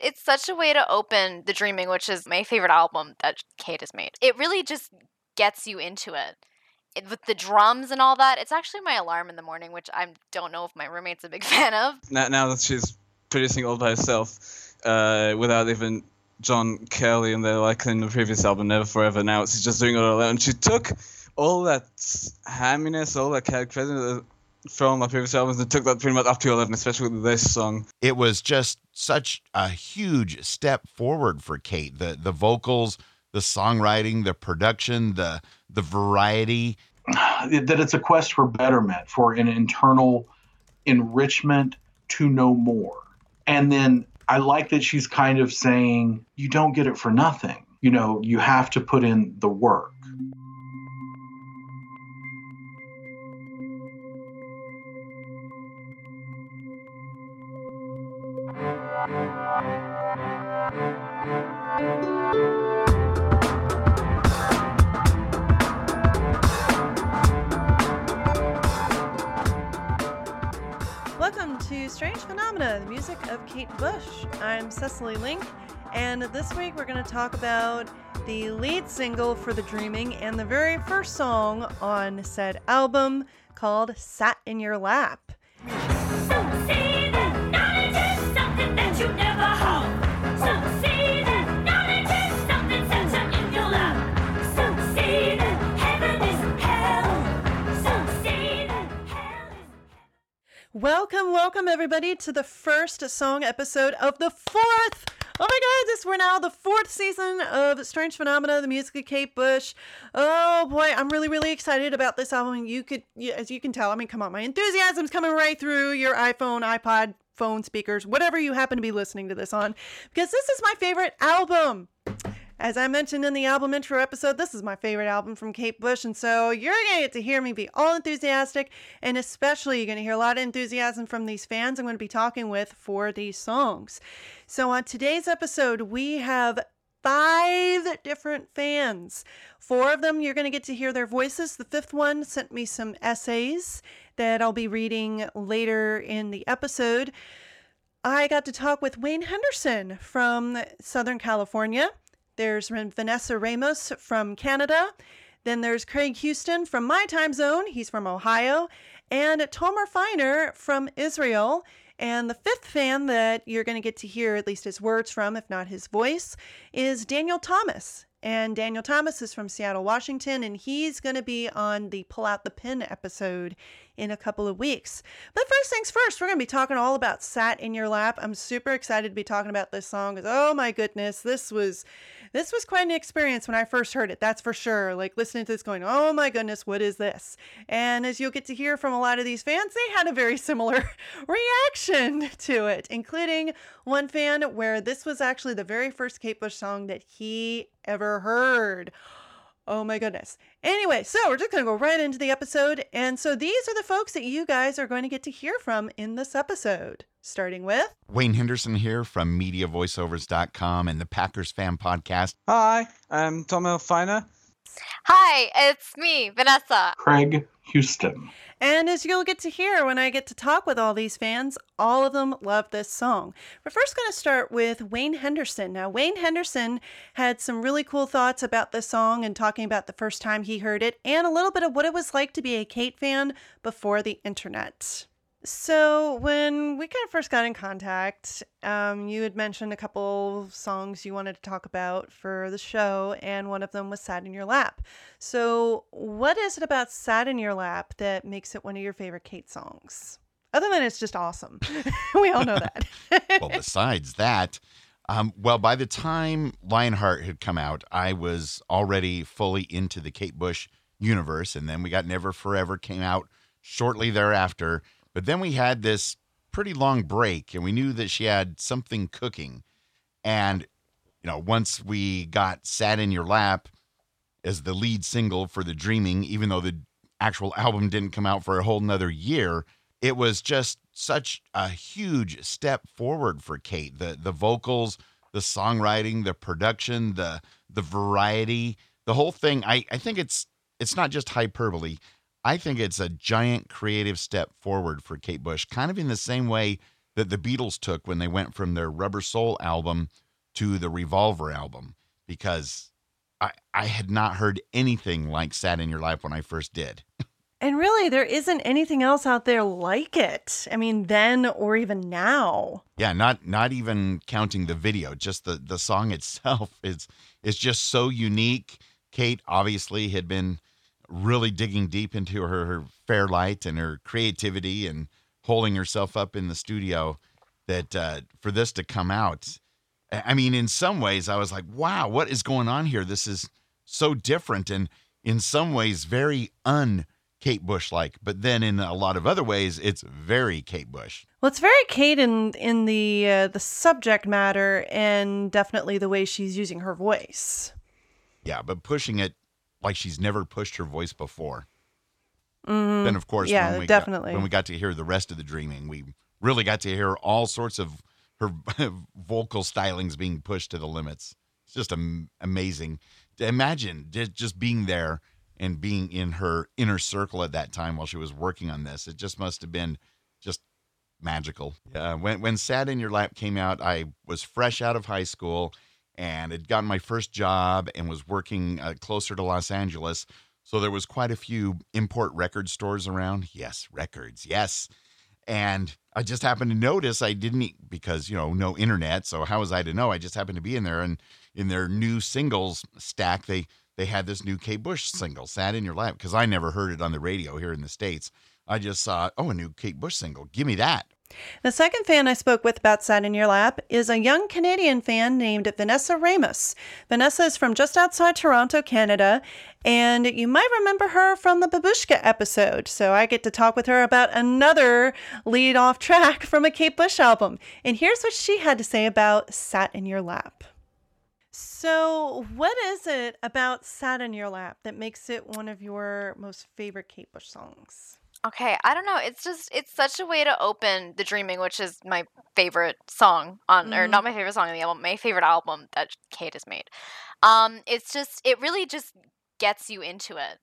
It's such a way to open The Dreaming, which is my favorite album that Kate has made. It really just gets you into it. it. With the drums and all that, it's actually my alarm in the morning, which I don't know if my roommate's a big fan of. Now, now that she's producing all by herself, uh, without even Jon Kelly and they're like in the previous album, Never for Ever. Now she's just doing it all alone. She took all that hamminess, all that credit from my previous albums and took that pretty much up to 11, especially with this song. It was just such a huge step forward for Kate. The the vocals, the songwriting, the production, the the variety. That it's a quest for betterment, for an internal enrichment to know more. And then I like that she's kind of saying, you don't get it for nothing. You know, you have to put in the work. Kate Bush. I'm Cecily Link, and this week we're going to talk about the lead single for The Dreaming and the very first song on said album called Sat in Your Lap. Welcome, welcome everybody to the first song episode of the fourth. Oh my god, this we're now the fourth season of Strange Phenomena, the music of Kate Bush. Oh boy, I'm really, really excited about this album. You could, as you can tell, I mean, come on, my enthusiasm's coming right through your iPhone, iPod, phone speakers, whatever you happen to be listening to this on, because this is my favorite album. As I mentioned in the album intro episode, this is my favorite album from Kate Bush, and so you're going to get to hear me be all enthusiastic, and especially you're going to hear a lot of enthusiasm from these fans I'm going to be talking with for these songs. So on today's episode, we have five different fans. Four of them, you're going to get to hear their voices. The fifth one sent me some essays that I'll be reading later in the episode. I got to talk with Wayne Henderson from Southern California. There's Vanessa Ramos from Canada. Then there's Craig Houston from my time zone. He's from Ohio. And Tomer Feiner from Israel. And the fifth fan that you're going to get to hear at least his words from, if not his voice, is Daniel Thomas. And Daniel Thomas is from Seattle, Washington, and he's going to be on the Pull Out the Pin episode in a couple of weeks. But first things first, we're going to be talking all about Sat in Your Lap. I'm super excited to be talking about this song because, oh my goodness, this was this was quite an experience when I first heard it, that's for sure. Like listening to this going, oh my goodness, what is this? And as you'll get to hear from a lot of these fans, they had a very similar reaction to it, including one fan where this was actually the very first Kate Bush song that he ever heard. Oh my goodness. Anyway, so we're just going to go right into the episode. And so these are the folks that you guys are going to get to hear from in this episode starting with Wayne Henderson here from MediaVoiceovers.com and the Packers Fan Podcast. Hi, I'm Tom Feiner. Hi, it's me, Vanessa. Craig Houston. And as you'll get to hear when I get to talk with all these fans, all of them love this song. We're first going to start with Wayne Henderson. Now, Wayne Henderson had some really cool thoughts about this song and talking about the first time he heard it and a little bit of what it was like to be a Kate fan before the internet. So when we kind of first got in contact, um, you had mentioned a couple songs you wanted to talk about for the show, and one of them was "Sat in Your Lap." So, what is it about "Sat in Your Lap" that makes it one of your favorite Kate songs? Other than it's just awesome, we all know that. well, besides that, um, well, by the time Lionheart had come out, I was already fully into the Kate Bush universe, and then we got Never for Ever came out shortly thereafter but then we had this pretty long break and we knew that she had something cooking. And, you know, once we got Sat in Your Lap as the lead single for The Dreaming, even though the actual album didn't come out for a whole nother year, it was just such a huge step forward for Kate. The the vocals, the songwriting, the production, the the variety, the whole thing. I, I think it's it's not just hyperbole. I think it's a giant creative step forward for Kate Bush, kind of in the same way that the Beatles took when they went from their Rubber Soul album to the Revolver album because I, I had not heard anything like Sat in Your Lap when I first did. And really, there isn't anything else out there like it. I mean, then or even now. Yeah, not not even counting the video, just the the song itself is is just so unique. Kate obviously had been really digging deep into her, her Fairlight and her creativity and holding herself up in the studio. That uh, for this to come out, I mean, in some ways, I was like, "Wow, what is going on here? This is so different," and in some ways, very un Kate Bush like, but then in a lot of other ways, it's very Kate Bush. Well, it's very Kate in in the uh, the subject matter and definitely the way she's using her voice. Yeah, but pushing it like she's never pushed her voice before. Mm, Then, of course, yeah, when we definitely. Got, when we got to hear the rest of the dreaming, we really got to hear all sorts of her vocal stylings being pushed to the limits. It's just am- amazing. Imagine just, being there and being in her inner circle at that time while she was working on this. It just must have been just magical. Uh, when when Sat in Your Lap came out, I was fresh out of high school and had gotten my first job and was working uh, closer to Los Angeles. So there was quite a few import record stores around. Yes, records. Yes. And I just happened to notice I didn't because, you know, no internet. So how was I to know? I just happened to be in there and in their new singles stack, they they had this new Kate Bush single, Sat in Your Lap, because I never heard it on the radio here in the States. I just saw, oh, a new Kate Bush single. Give me that. The second fan I spoke with about Sat in Your Lap is a young Canadian fan named Vanessa Ramos. Vanessa is from just outside Toronto, Canada, and you might remember her from the Babushka episode. So I get to talk with her about another lead off track from a Kate Bush album. And here's what she had to say about Sat in Your Lap. So, what is it about Sat in Your Lap that makes it one of your most favorite Kate Bush songs? Okay, I don't know. It's just it's such a way to open the dreaming, which is my favorite song on, or Mhm. not my favorite song on the album, my favorite album that Kate has made. Um, it's just it really just gets you into it.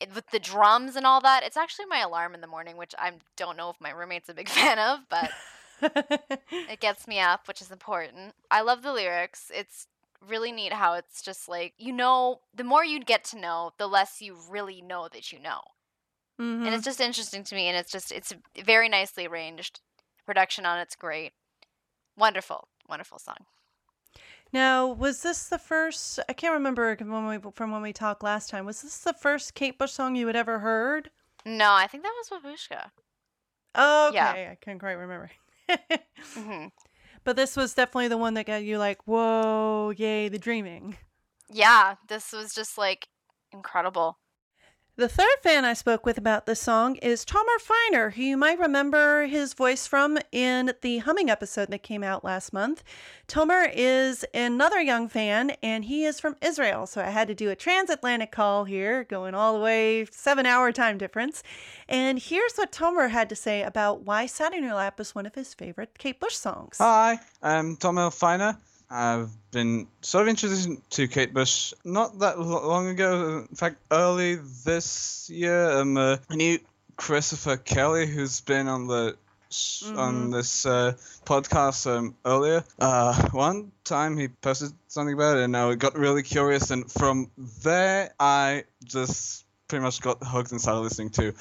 it. With the drums and all that, it's actually my alarm in the morning, which I don't know if my roommate's a big fan of, but it gets me up, which is important. I love the lyrics. It's really neat how it's just like you know, the more you get to know, the less you really know that you know Mhm. and it's just interesting to me and it's just it's very nicely arranged production on it's great wonderful wonderful song Now, was this the first? I can't remember when we from when we talked last time. Was this the first Kate Bush song you had ever heard? no i think that was babushka Oh, okay. Yeah. I can't quite remember. hmm but this was definitely the one that got you like, whoa, yay, the dreaming. yeah this was just like incredible The third fan I spoke with about this song is Tomer Feiner, who you might remember his voice from in the Humming episode that came out last month. Tomer is another young fan, and he is from Israel, so I had to do a transatlantic call here, going all the way seven hour time difference. And here's what Tomer had to say about why Sat in Lap is one of his favorite Kate Bush songs. Hi, I'm Tomer Elfiner. I've been sort of introduced to Kate Bush not that long ago. In fact, early this year, um, uh, I knew Christopher Kelly, who's been on the sh- on this uh, podcast um, earlier. Uh, one time he posted something about it, and I got really curious. And from there, I just pretty much got hooked and started listening to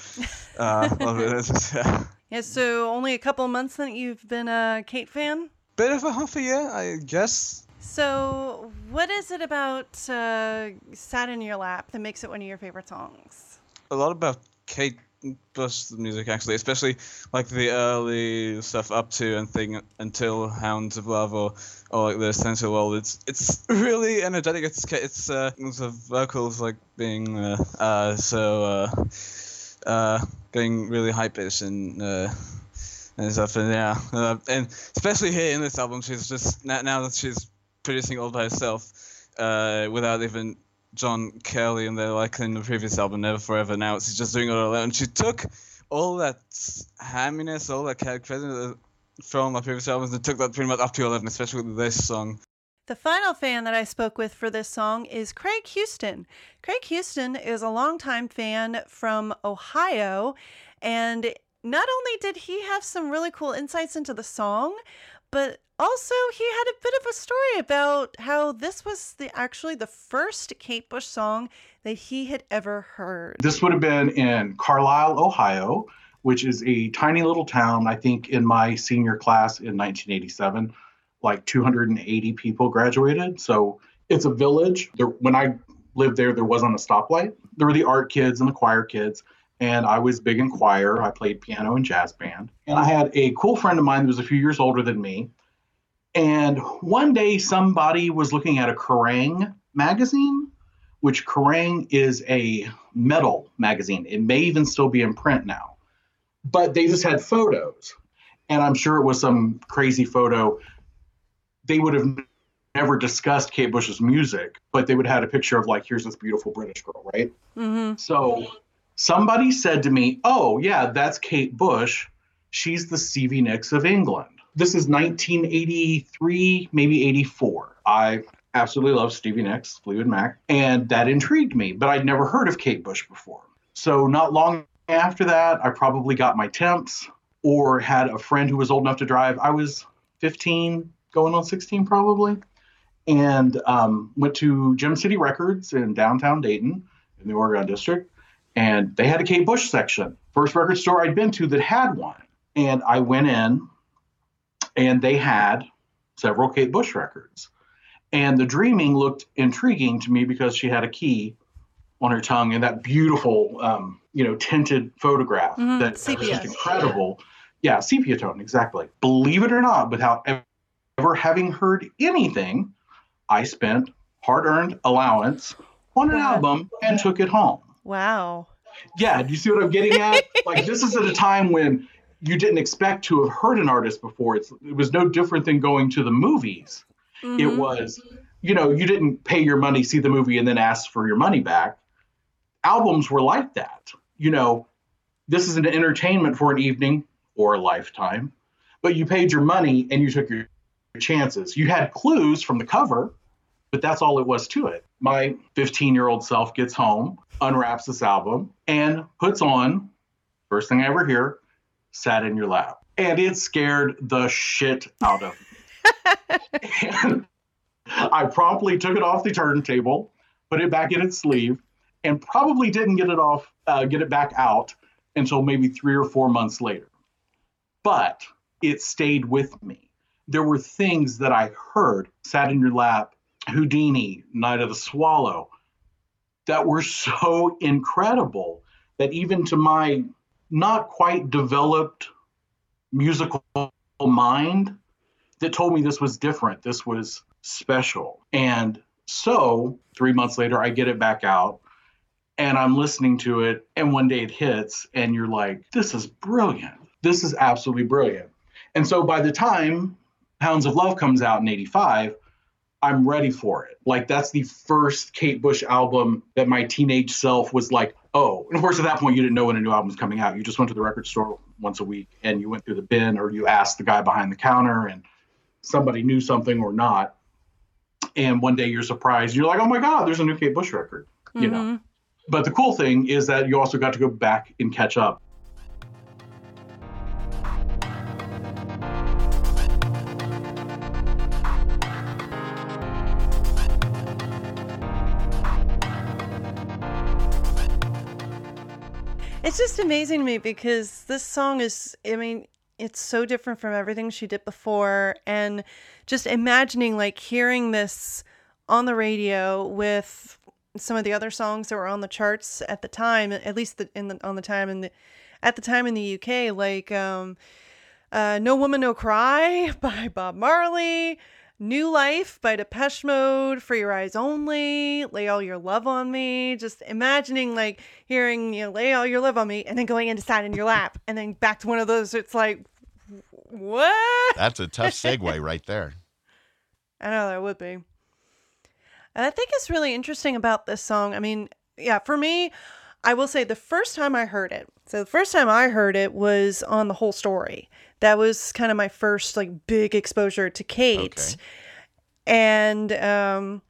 uh, it. Yeah. Yeah, so only a couple months that you've been a Kate fan? Bit of a half a year, I guess. So, what is it about uh, Sat in Your Lap that makes it one of your favorite songs? a lot about Kate Bush music actually, especially like the early stuff up to and thing until Hounds of Love or, or like the Sensual World. It's it's really energetic. It's it's uh the vocals like being uh, uh so uh uh being really high pitched and uh and stuff and yeah uh, and especially here in this album she's just now, now that she's producing all by herself uh without even Jon Kelly and they're like in the previous album, Never for Ever. Now she's just doing it all alone. She took all that hamminess, all that character from my previous albums, and took that pretty much up to 11, especially with this song. The final fan that I spoke with for this song is Craig Houston. Craig Houston is a longtime fan from Ohio, and not only did he have some really cool insights into the song, but also he had a bit of a story about how this was the actually the first Kate Bush song that he had ever heard. This would have been in Carlisle, Ohio, which is a tiny little town. I think in my senior class in 1987, like 280 people graduated. So it's a village. There, when I lived there, there wasn't a stoplight. There were the art kids and the choir kids. And I was big in choir. I played piano and jazz band. And I had a cool friend of mine that was a few years older than me. And one day somebody was looking at a Kerrang magazine, which Kerrang is a metal magazine. It may even still be in print now. But they just had photos. And I'm sure it was some crazy photo. They would have never discussed Kate Bush's music, but they would have had a picture of like, here's this beautiful British girl, right? Mm-hmm. So somebody said to me, Oh, yeah, that's Kate Bush. She's the Stevie Nicks of England. This is 1983, maybe 84. I absolutely love Stevie Nicks, Fleetwood Mac, and that intrigued me, but I'd never heard of Kate Bush before. So not long after that, I probably got my temps or had a friend who was old enough to drive. I was 15, going on 16 probably, and um, went to Gem City Records in downtown Dayton in the Oregon District, and they had a Kate Bush section. First record store I'd been to that had one. And I went in, and they had several Kate Bush records. And the dreaming looked intriguing to me because she had a key on her tongue and that beautiful, um, you know, tinted photograph Mhm, that, was just incredible. Yeah, sepia tone, exactly. Believe it or not, without ever having heard anything, I spent hard earned allowance on an album and took it home. Wow. Yeah, do you see what I'm getting at? like this is at a time when you didn't expect to have heard an artist before. It's, it was no different than going to the movies. It Mhm. was, you know, you didn't pay your money, see the movie, and then ask for your money back. Albums were like that. You know, this is an entertainment for an evening or a lifetime, but you paid your money and you took your chances. You had clues from the cover, but that's all it was to it. My 15 year old self gets home, unwraps this album, and puts on, first thing I ever hear, Sat in Your Lap. And it scared the shit out of me. I promptly took it off the turntable, put it back in its sleeve, and probably didn't get it off, uh, get it back out until maybe three or four months later. But it stayed with me. There were things that I heard, sat in your lap, Houdini, Night of the Swallow, that were so incredible that even to my not quite developed musical mind, that told me this was different, this was special. And so, three months later, I get it back out and I'm listening to it. And one day it hits, and you're like, this is brilliant. This is absolutely brilliant. And so, by the time Hounds of Love comes out in 85, I'm ready for it. Like, that's the first Kate Bush album that my teenage self was like, oh. And of course, at that point, you didn't know when a new album was coming out. You just went to the record store once a week and you went through the bin or you asked the guy behind the counter and somebody knew something or not. And one day you're surprised. You're like, oh my God, there's a new Kate Bush record, you know? Mhm. But the cool thing is that you also got to go back and catch up. It's just amazing to me because this song is, I mean, it's so different from everything she did before. And just imagining like hearing this on the radio with some of the other songs that were on the charts at the time, at least the, in the, on the time in the, at the time in the UK, like um, uh, No Woman, No Cry by Bob Marley, New Life by Depeche Mode, For Your Eyes Only, Lay All Your Love on Me. Just imagining like hearing, you know, Lay All Your Love on Me and then going into Sat in Your Lap and then back to one of those. It's like, what? That's a tough segue right there. I know that would be. And I think it's really interesting about this song. I mean, yeah, for me, I will say the first time I heard it, so the first time I heard it was on the whole story. That was kind of my first like big exposure to Kate. Okay. And um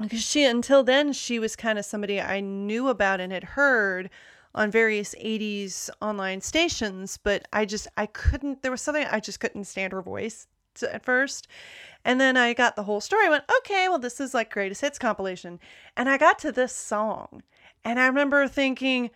because she until then she was kind of somebody I knew about and had heard on various 80s online stations, but I just I couldn't there was something I just couldn't stand her voice to, at first. And then I got the whole story. I went, "Okay, well this is like greatest hits compilation." And I got to this song, and I remember thinking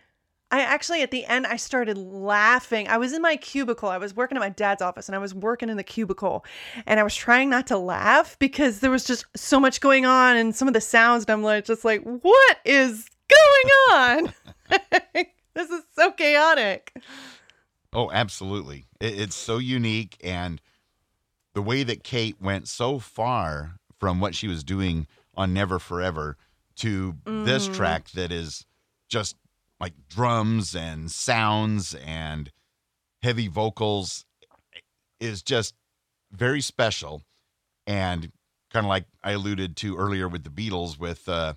I actually at the end I started laughing. I was in my cubicle. I was working at my dad's office and I was working in the cubicle and I was trying not to laugh because there was just so much going on and some of the sounds and I'm like just like what is going on? this is so chaotic. Oh, absolutely. It, it's so unique. And the way that Kate went so far from what she was doing on Never for Ever to this Mhm. track that is just like drums and sounds and heavy vocals is just very special and kind of like I alluded to earlier with the Beatles with uh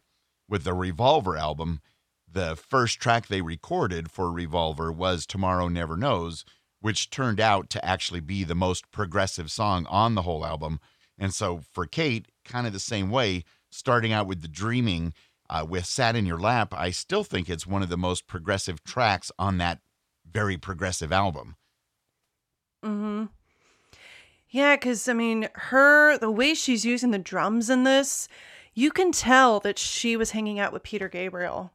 with the Revolver album the first track they recorded for Revolver was Tomorrow Never Knows, which turned out to actually be the most progressive song on the whole album. And so for Kate, kind of the same way, starting out with the Dreaming uh, with Sat in Your Lap, I still think it's one of the most progressive tracks on that very progressive album. Mm-hmm. Yeah, cuz I mean, her the way she's using the drums in this, you can tell that she was hanging out with Peter Gabriel.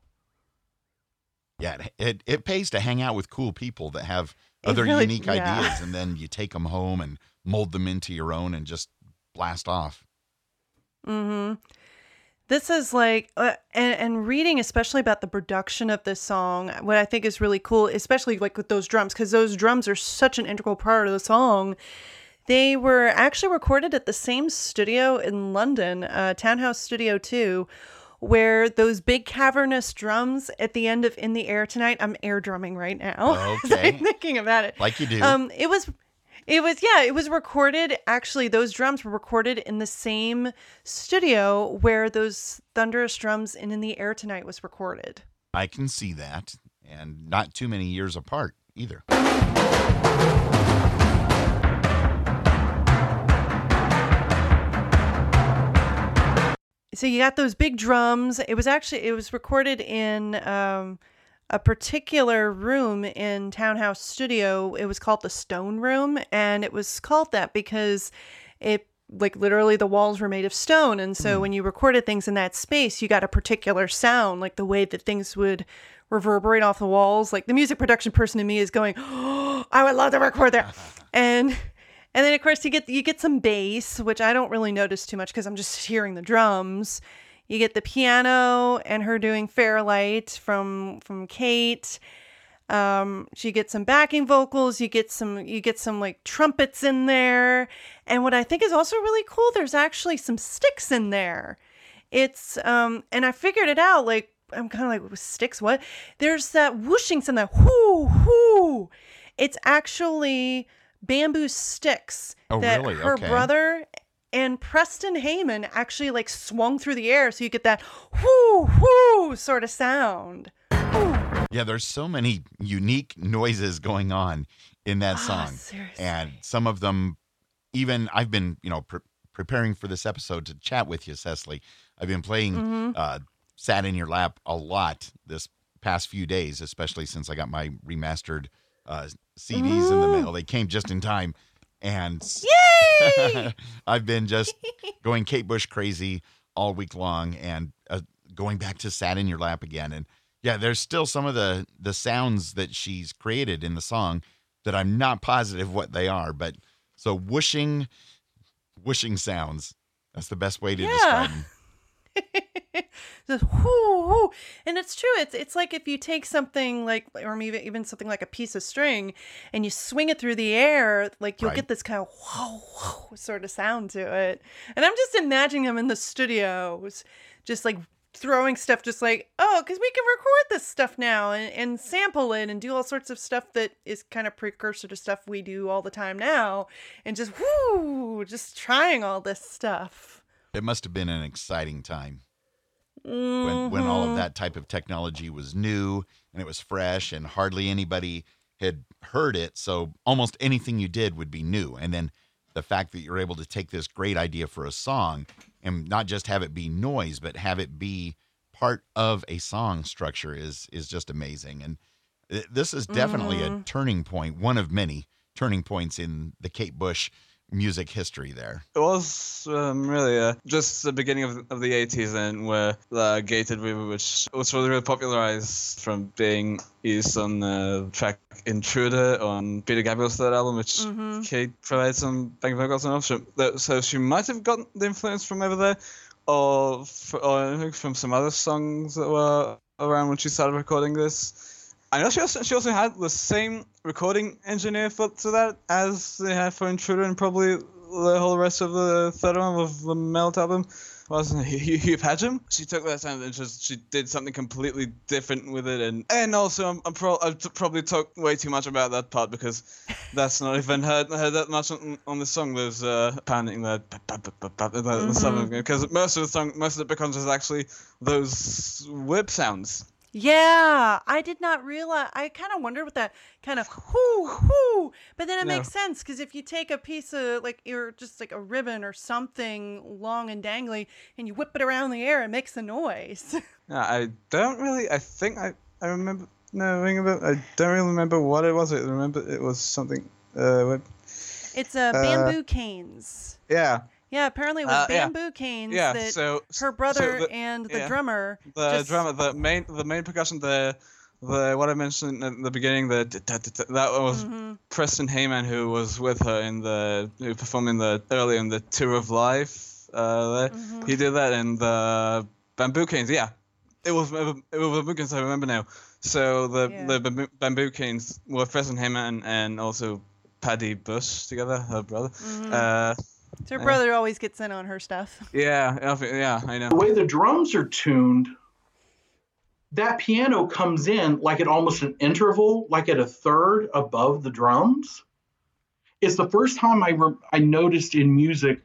Yeah, it, it, pays to hang out with cool people that have other really- unique yeah. ideas, and then you take them home and mold them into your own and just blast off. Mm-hmm. This is like, uh, and, and reading especially about the production of this song, what I think is really cool, especially like with those drums, because those drums are such an integral part of the song. They were actually recorded at the same studio in London, uh, Townhouse Studio 2, where those big cavernous drums at the end of In the Air Tonight, I'm air drumming right now. Okay. I'm thinking about it. Like you do. Um, it was, it was yeah, it was recorded. Actually, those drums were recorded in the same studio where those thunderous drums in "In the Air Tonight" was recorded. I can see that, and not too many years apart either. So you got those big drums. It was actually it was recorded in um, a particular room in Townhouse Studio. It was called the Stone Room, and it was called that because it like literally the walls were made of stone and so hmm. when you recorded things in that space you got a particular sound like the way that things would reverberate off the walls. Like the music production person in me is going oh i would love to record there and and then of course you get you get some bass which i don't really notice too much because i'm just hearing the drums you get the piano and her doing fairlight from from kate. Um she gets some backing vocals. You get some you get some like trumpets in there. And what i think is also really cool there's actually some sticks in there. It's um and i figured it out like i'm kind of like sticks? What? There's that whooshing sound that whoo whoo it's actually bamboo sticks Oh, that really? her Okay. brother and Preston Heyman actually like swung through the air so you get that whoo whoo sort of sound. Yeah, there's so many unique noises going on in that Ah, song. seriously. and some of them even I've been, you know, pre- preparing for this episode to chat with you, Cecily. I've been playing Mhm. uh, "Sat in Your Lap" a lot this past few days, especially since I got my remastered uh, CDs in the mail. They came just in time, and Yay! I've been just going Kate Bush crazy all week long, and uh, going back to "Sat in Your Lap" again. And yeah, there's still some of the the sounds that she's created in the song that I'm not positive what they are, but so whooshing, whooshing sounds. That's the best way to Yeah. describe them. Just whoo, whoo. And it's true. It's it's like if you take something like or maybe even something like a piece of string and you swing it through the air, like you'll Right. get this kind of whoa, whoa sort of sound to it. And I'm just imagining them in the studios, just like throwing stuff just like, oh, because we can record this stuff now and, and sample it and do all sorts of stuff that is kind of precursor to stuff we do all the time now. And just whoo, just trying all this stuff. It must have been an exciting time when when all of that type of technology was new and it was fresh and hardly anybody had heard it. So almost anything you did would be new. And then the fact that you're able to take this great idea for a song and not just have it be noise, but have it be part of a song structure is is just amazing. And This is definitely a Mhm. turning point, one of many turning points in the Kate Bush music history there. It was um, really uh, just the beginning of, of the 80s and where the gated reverb, which was really, really popularized from being used on the track Intruder on Peter Gabriel's third album, which Mhm. Kate provided some backing vocals on. So, so she might have gotten the influence from over there or, f- or from some other songs that were around when she started recording this. I know she also she also had the same recording engineer for to that as they had for Intruder and probably the whole rest of the third one of the Melt album. Wasn't it Hugh Hugh Padgham? She took that sound and just she did something completely different with it, and and also I'm, I'm pro- I've t- probably talked way too much about that part because that's not even heard heard that much on, on the song. There's uh panning the the, the stuff because most of the song most of it becomes just actually those whip sounds. Yeah, I did not realize. I kind of wondered what that kind of whoo whoo, but then it No. makes sense because if you take a piece of like or just like a ribbon or something long and dangly and you whip it around the air, it makes a noise. I don't really. I think I I remember knowing about. I don't really remember what it was. I remember it was something. Uh, what- it's uh, bamboo canes. yeah, Yeah, apparently it was Uh, yeah. bamboo canes yeah. that So her brother so the, and the yeah. drummer. the just- drummer, the main, the main percussion, the the what I mentioned at the beginning, the that was Mhm. Preston Heyman who was with her in the who performed in the early in the Tour of Life. Uh, there. Mhm. he did that and the bamboo canes. Yeah, it was it was bamboo canes. I remember now. So the Yeah. the bamboo, bamboo canes were Preston Heyman and also Paddy Bush together, her brother. Mhm. Uh, So her yeah. brother always gets in on her stuff. yeah, yeah, I know. the way the drums are tuned, that piano comes in like at almost an interval, like at a third above the drums. It's the first time I re- I noticed in music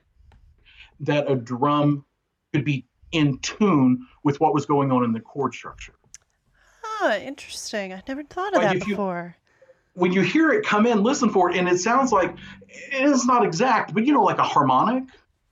that a drum could be in tune with what was going on in the chord structure. Ah, interesting. I never thought of Like that if you- before. When you hear it come in, listen for it, and it sounds like it's not exact, but you know, like a harmonic.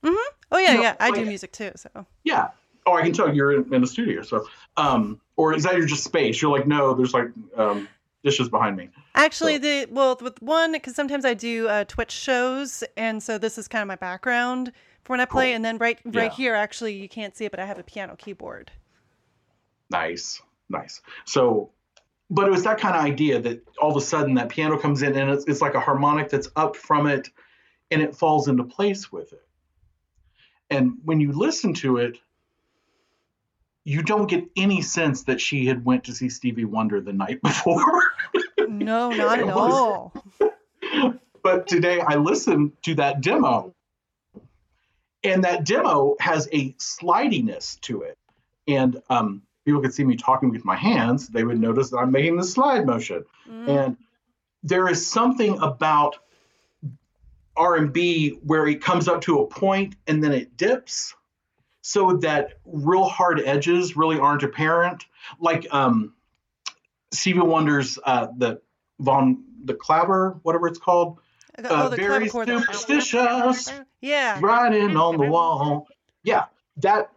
Mm-hmm. Oh yeah, you know, yeah. I do music too, so. Yeah. Oh, I can tell you're in, in the studio. So, um, or is that your just space? You're like, no, there's like um, dishes behind me. Actually, So- the well with one because sometimes I do uh, Twitch shows, and so this is kind of my background for when I play. Cool. And then right right Yeah. here, actually, you can't see it, but I have a piano keyboard. Nice, nice. So, but it was that kind of idea that all of a sudden that piano comes in and it's, it's like a harmonic that's up from it and it falls into place with it. And when you listen to it, you don't get any sense that she had went to see Stevie Wonder the night before. No, not at all. but today I listened to that demo, and that demo has a slidiness to it. And um, people could see me talking with my hands; they would notice that I'm making the slide motion. Mm. And there is something about R&B where it comes up to a point and then it dips, so that real hard edges really aren't apparent. Like um, Stevie Wonder's uh, the Von the Claver, whatever it's called. The- uh, oh, the very superstitious. Yeah. writing on the wall. Yeah, that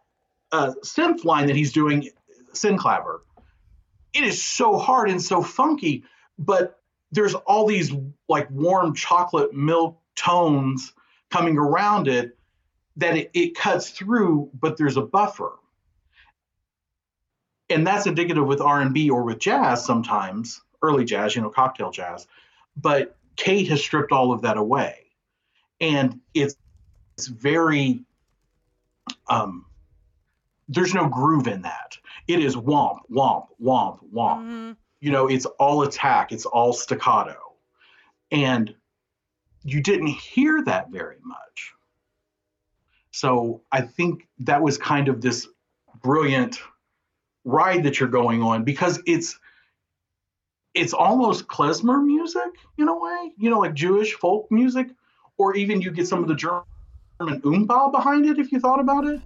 uh, synth line that he's doing, Synclavier, it is so hard and so funky, but there's all these like warm chocolate milk tones coming around it that it, it cuts through, but there's a buffer. And that's indicative with R&B or with jazz sometimes, early jazz, you know, cocktail jazz. But Kate has stripped all of that away. And it's it's very um there's no groove in that it is womp womp womp womp. Mhm. you know it's all attack it's all staccato. And you didn't hear that very much. So i think that was kind of this brilliant ride that you're going on because it's it's almost klezmer music in a way you know like jewish folk music or even you get some of the german oompah behind it if you thought about it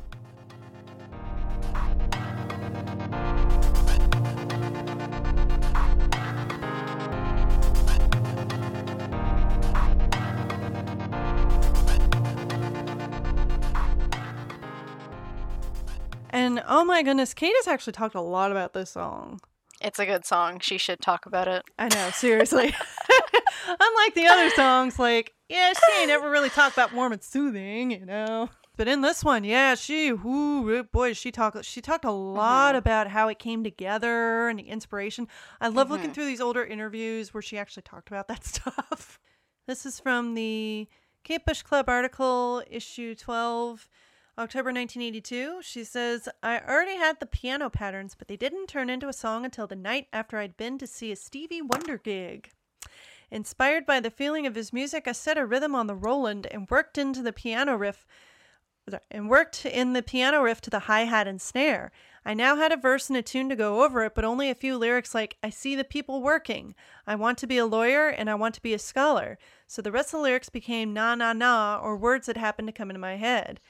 Oh my goodness, Kate has actually talked a lot about this song. It's a good song. She should talk about it. I know, seriously. Unlike the other songs, like, yeah, she ain't ever really talked about warm and soothing, you know. But in this one, yeah, she, whoo, boy, she talked. She talked a lot Mhm. about how it came together and the inspiration. I love looking Mhm. through these older interviews where she actually talked about that stuff. This is from the Kate Bush Club article, issue twelve, October 1982. She says, I already had the piano patterns, but they didn't turn into a song until the night after I'd been to see a Stevie Wonder gig. Inspired by the feeling of his music, I set a rhythm on the Roland and worked into the piano riff and worked in the piano riff to the hi-hat and snare. I now had a verse and a tune to go over it, but only a few lyrics like I see the people working. I want to be a lawyer and I want to be a scholar. So the rest of the lyrics became na na na or words that happened to come into my head.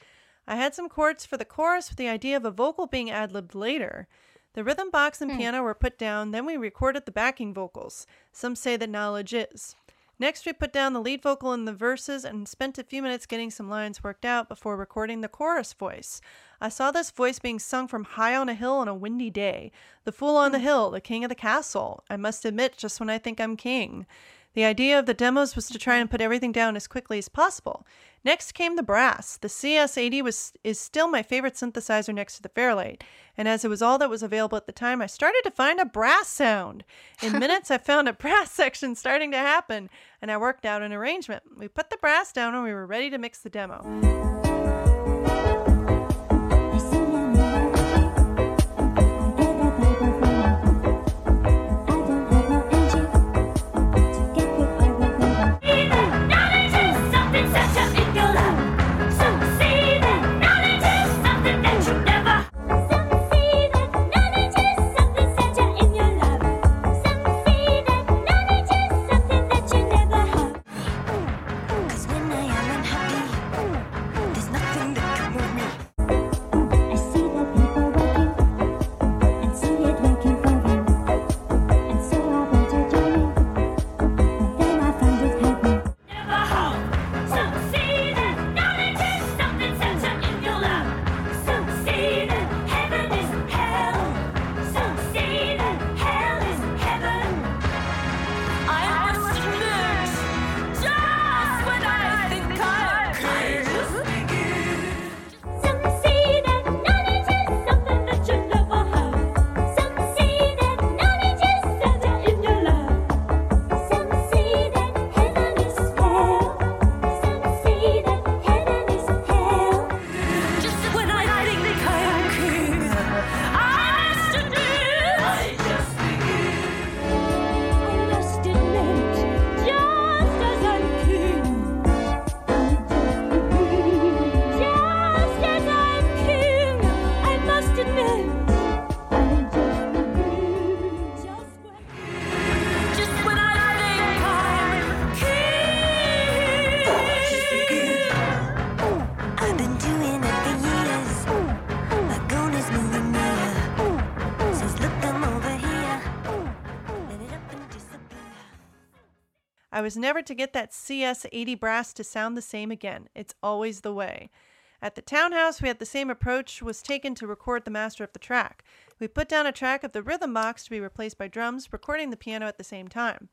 I had some chords for the chorus with the idea of a vocal being ad libbed later. The rhythm box and Hmm. piano were put down, then we recorded the backing vocals. Some say that knowledge is. Next, we put down the lead vocal and the verses and spent a few minutes getting some lines worked out before recording the chorus voice. I saw this voice being sung from high on a hill on a windy day. The fool on the hill, the king of the castle. I must admit, just when I think I'm king. The idea of the demos was to try and put everything down as quickly as possible. Next came the brass. The CS80 was is still my favorite synthesizer next to the Fairlight, and as it was all that was available at the time, I started to find a brass sound. In minutes, I found a brass section starting to happen, and I worked out an arrangement. We put the brass down and we were ready to mix the demo. Was never to get that CS80 brass to sound the same again. It's always the way. At the townhouse, we had the same approach was taken to record the master of the track. We put down a track of the rhythm box to be replaced by drums, recording the piano at the same time.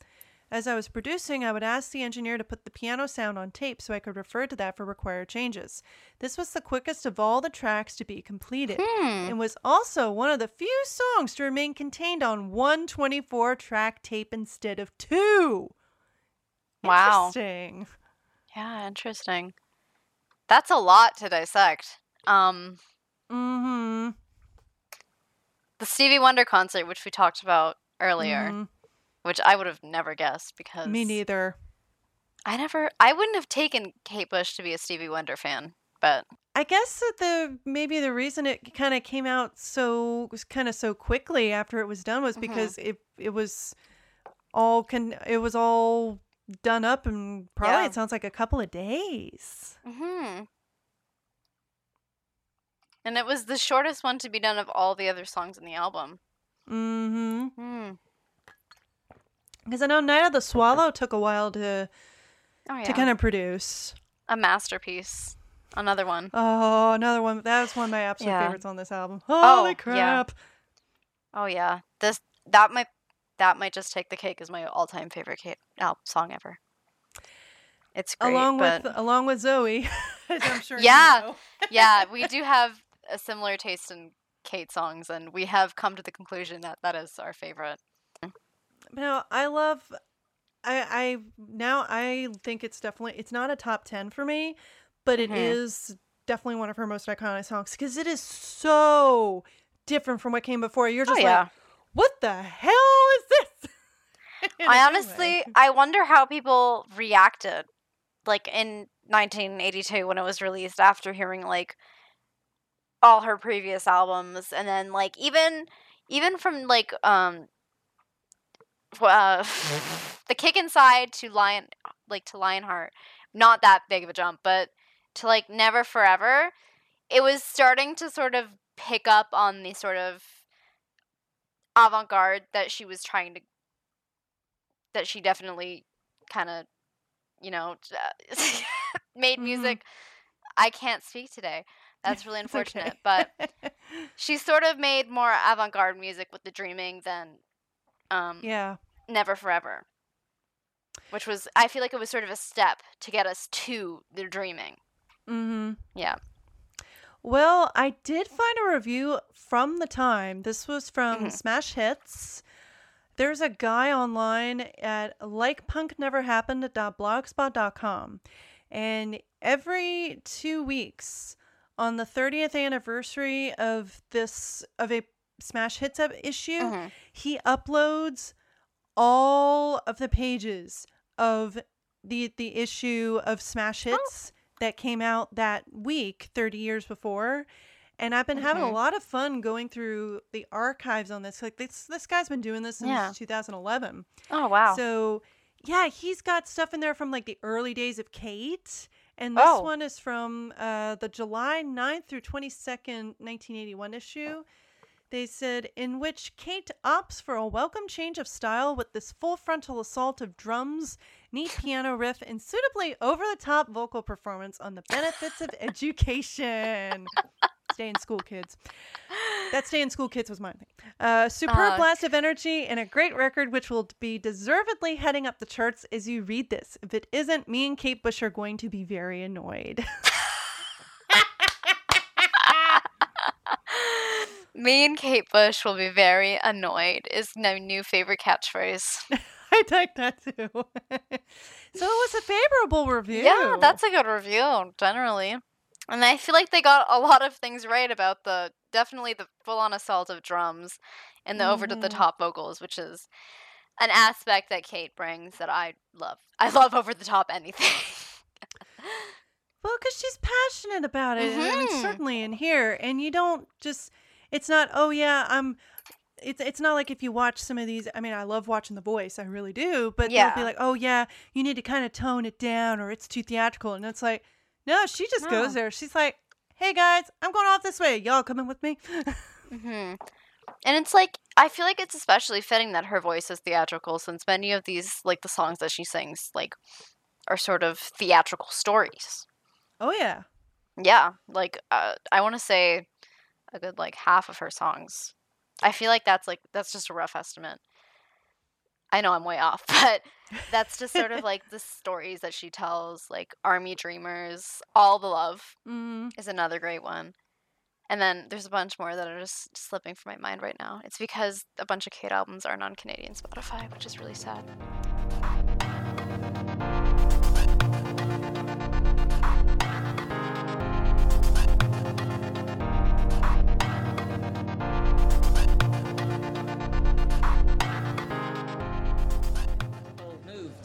As I was producing, I would ask the engineer to put the piano sound on tape so I could refer to that for required changes. This was the quickest of all the tracks to be completed hmm. and was also one of the few songs to remain contained on one 24 track tape instead of two. Wow. Interesting. Yeah, interesting. That's a lot to dissect. Um, Mm-hmm. the Stevie Wonder concert, which we talked about earlier, Mhm. which I would have never guessed because Me neither. I never, I wouldn't have taken Kate Bush to be a Stevie Wonder fan, but I guess that the maybe the reason it kind of came out so was kind of so quickly after it was done was Mhm. because it it was all con it was all done up and probably Yeah. it sounds like a couple of days. hmm And it was the shortest one to be done of all the other songs in the album. Mm-hmm. Hmm. Because I know Night of the Swallow took a while to Oh yeah, to kind of produce. a masterpiece. Another one. Oh, another one. That was one of my absolute Yeah. favorites on this album. Holy Oh, crap! Oh yeah, this that might that might just take the cake as my all-time favorite Kate al- song ever. It's great, along but with along with Zoe, I'm sure. you Yeah. know. yeah, we do have a similar taste in Kate songs, and we have come to the conclusion that that is our favorite. No, I love. I I now I think it's definitely it's not a top ten for me, but it Mhm. is definitely one of her most iconic songs because it is so different from what came before. You're Oh just yeah. like, what the hell is this? In a I honestly. I wonder how people reacted, like in 1982 when it was released after hearing like all her previous albums, and then like even even from like um uh, the kick inside to lion like to lionheart not that big of a jump but to like Never for Ever it was starting to sort of pick up on the sort of avant-garde that she was trying to that she definitely kind of you know made Mhm. music i can't speak today that's really It's okay. unfortunate but she sort of made more avant-garde music with the dreaming than um yeah. Never for Ever which was i feel like it was sort of a step to get us to the dreaming Mm-hmm. yeah Well, I did find a review from the time. This was from Mhm. Smash Hits. There's a guy online at likepunkneverhappened.blogspot.com. And every two weeks, on the 30th anniversary of this, of a Smash Hits ep- issue, Mhm. he uploads all of the pages of the the issue of Smash Hits that came out that week 30 years before and I've been having a lot of fun going through the archives on this like this this guy's been doing this since Yeah. 2011 oh wow so yeah he's got stuff in there from like the early days of Kate and this Oh. one is from uh, the July 9th through 22nd 1981 issue they said, in which Kate opts for a welcome change of style with this full frontal assault of drums, neat piano riff, and suitably over the top vocal performance on the benefits of education. Stay in school, kids. That stay in school, kids was my thing. Uh, superb Uh, blast of energy and a great record, which will be deservedly heading up the charts as you read this. If it isn't, me and Kate Bush are going to be very annoyed. me and kate bush will be very annoyed is my new favorite catchphrase I like that too. so it was a favorable review. Yeah, that's a good review generally. And I feel like they got a lot of things right about the definitely the full on assault of drums and the over to the top vocals, which is an aspect that Kate brings that I love. I love over the top anything. Well, because she's passionate about it. and mean, Mhm. certainly in here. And you don't just, it's not, oh, yeah, I'm. It's, it's not like if you watch some of these. I mean, I love watching The Voice, I really do. But they'll be like, oh, yeah, you need to kind of tone it down or it's too theatrical. And it's like, no, she just No. goes there. She's like, hey, guys, I'm going off this way. Y'all coming with me? mm-hmm. And it's like I feel like it's especially fitting that her voice is theatrical since many of these like the songs that she sings like are sort of theatrical stories. oh, yeah. Yeah, like uh, I want to say a good like half of her songs. I feel like that's like that's just a rough estimate. I know I'm way off, but that's just sort of like the stories that she tells, like Army Dreamers, All the Love Mm. is another great one. And then there's a bunch more that are just slipping from my mind right now. It's because a bunch of Kate albums aren't on Canadian Spotify, which is really sad.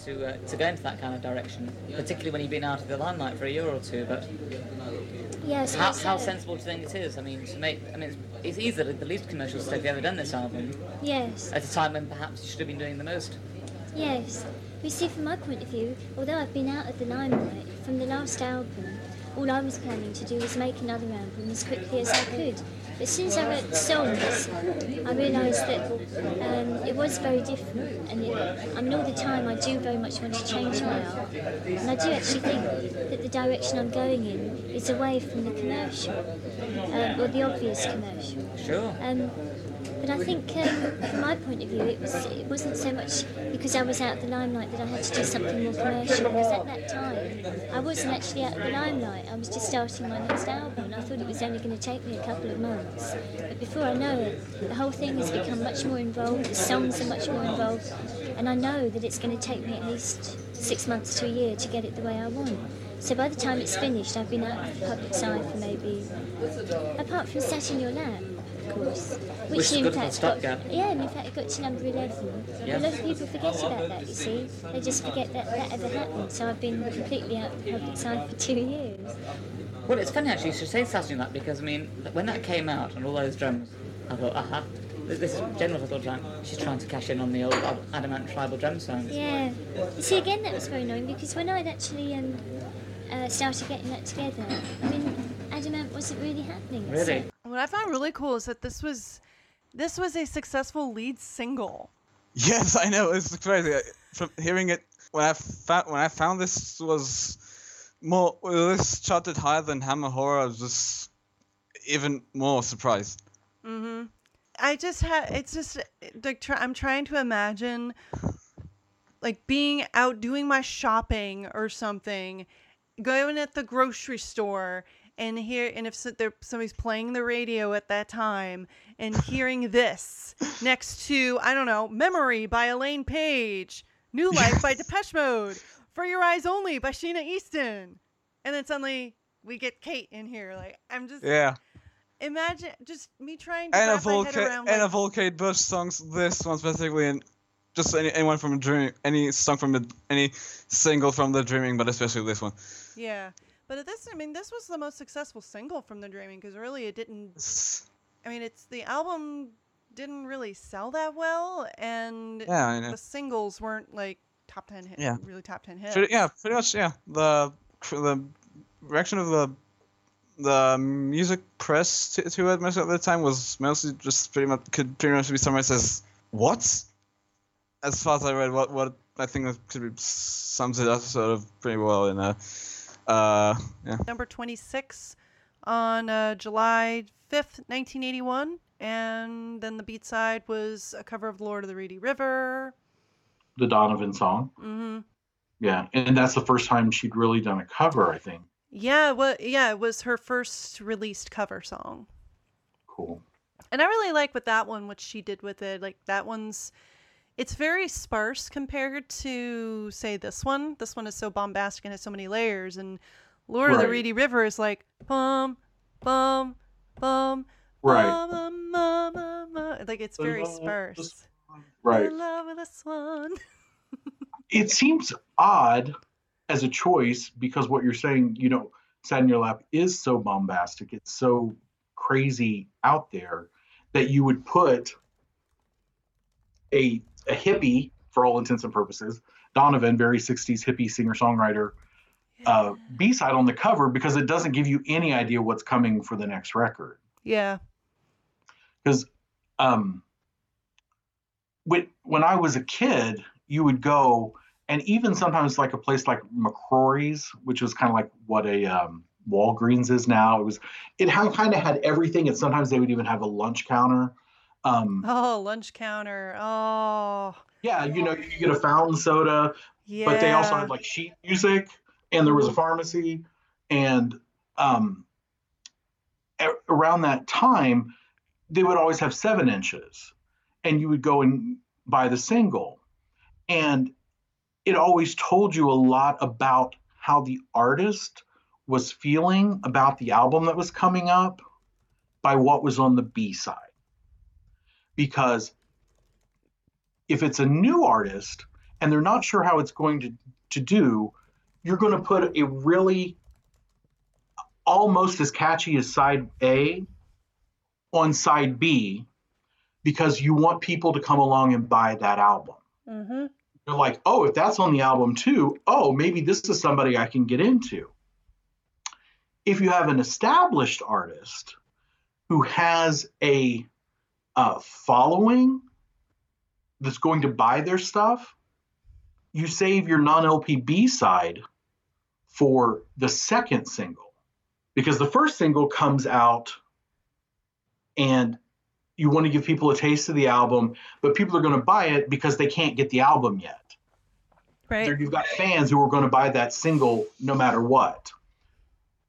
To uh, to go into that kind of direction, particularly when you've been out of the limelight for a year or two. But Yes, how, how sensible do you think it is? I mean, to make I mean, it's, it's easily the least commercial stuff you've ever done this album Yes, at a time when perhaps you should have been doing the most. yes. You see, from my point of view, although I've been out of the limelight from the last album, all I was planning to do was make another album as quickly as I could. But since I wrote the songs, I realised that um, it was very different. And it, I mean, all the time I do very much want to change my art. And I do actually think that the direction I'm going in is away from the commercial. um, or the obvious commercial. Sure. Um, but I think, um, from my point of view, it was it wasn't so much because I was out of the limelight that I had to do something more commercial. Because at that time, I wasn't actually out of the limelight. I was just starting my next album, and I thought it was only going to take me a couple of months. But before I know it, the whole thing has become much more involved. The songs are much more involved, and I know that it's going to take me at least six months to a year to get it the way I want. So by the time it's finished, I've been out of the public side for maybe, apart from sat in your lap, course, Which is in good for fact got, yeah, and in fact it got to number eleven. Yeah. A lot of people forget about that. You see, they just forget that that ever happened. So I've been completely out of the public side for two years. Well, it's funny actually you should say something like that because I mean, when that came out and all those drums, I thought, aha, this this is general I thought she's trying to cash in on the old Adam Ant tribal drum sounds. Yeah. See, again, that was very annoying because when I'd actually um, uh, started getting that together, I mean, Adam Ant wasn't really happening. Really? So, What I found really cool is that this was this was a successful lead single. Yes, I know. It's crazy. From hearing it when I found when I found this was more this charted higher than Hammer Horror. I was just even more surprised. Mm-hmm. I just had it's just like try, I'm trying to imagine like being out doing my shopping or something, going at the grocery store and hear and if somebody's playing the radio at that time and hearing this next to I don't know Memory by Elaine Paige, New Life by Depeche Mode, For Your Eyes Only by Sheena Easton, and then suddenly we get Kate in here. Like I'm just Yeah, imagine just me trying to and a wrap my head Volca- around and a like, Volcade Bush songs. This one specifically, and just any, anyone from Dream, any song from the any single from the Dreaming, but especially this one. yeah. But at this, I mean, this was the most successful single from the Dreaming because really it didn't. I mean, it's the album didn't really sell that well, and Yeah, the singles weren't like top ten hit, Yeah. really top ten hits. Yeah, pretty much. Yeah, the the reaction of the the music press to, to it most of the time was mostly just pretty much could pretty much be summarized as what. As far as I read, what what I think that could be sums it up sort of pretty well in a. Uh, yeah. Number twenty six on uh, July fifth, nineteen eighty one, and then the beat side was a cover of Lord of the Reedy River. The Donovan song. Mm-hmm. Yeah, and that's the first time she'd really done a cover. I think. Yeah, well, yeah, it was her first released cover song. Cool. And I really like what that one, what she did with it. Like that one's, it's very sparse compared to say this one. This one is so bombastic and has so many layers. And Lord of the Reedy River is like bum, bum, bum, Right. bum, bum, bum, bum, bum. Like it's very sparse. Right. The love of the swan. it seems odd as a choice because what you're saying, you know, sat in your lap is so bombastic, it's so crazy out there that you would put a a hippie, for all intents and purposes, Donovan, very 60s hippie singer songwriter, uh, B side on the cover because it doesn't give you any idea what's coming for the next record Yeah. because um, when when I was a kid, you would go and even sometimes like a place like McCrory's, which was kind of like what a um, Walgreens is now. It was it had, kind of had everything, and sometimes they would even have a lunch counter. Um, Oh, lunch counter. Oh, yeah, you know, you could get a fountain soda, yeah. but they also had like sheet music, and there was a pharmacy, and um, a- around that time, they would always have seven inches, and you would go and buy the single, and it always told you a lot about how the artist was feeling about the album that was coming up by what was on the B side, because if it's a new artist and they're not sure how it's going to, to do, you're going to put a really almost as catchy as side A on side B because you want people to come along and buy that album. Mm-hmm. They're like, oh, if that's on the album too, oh, maybe this is somebody I can get into. If you have an established artist who has a uh, following that's going to buy their stuff, you save your non LPB side for the second single because the first single comes out and you want to give people a taste of the album, but people are going to buy it because they can't get the album yet. Right. You've got fans who are going to buy that single no matter what.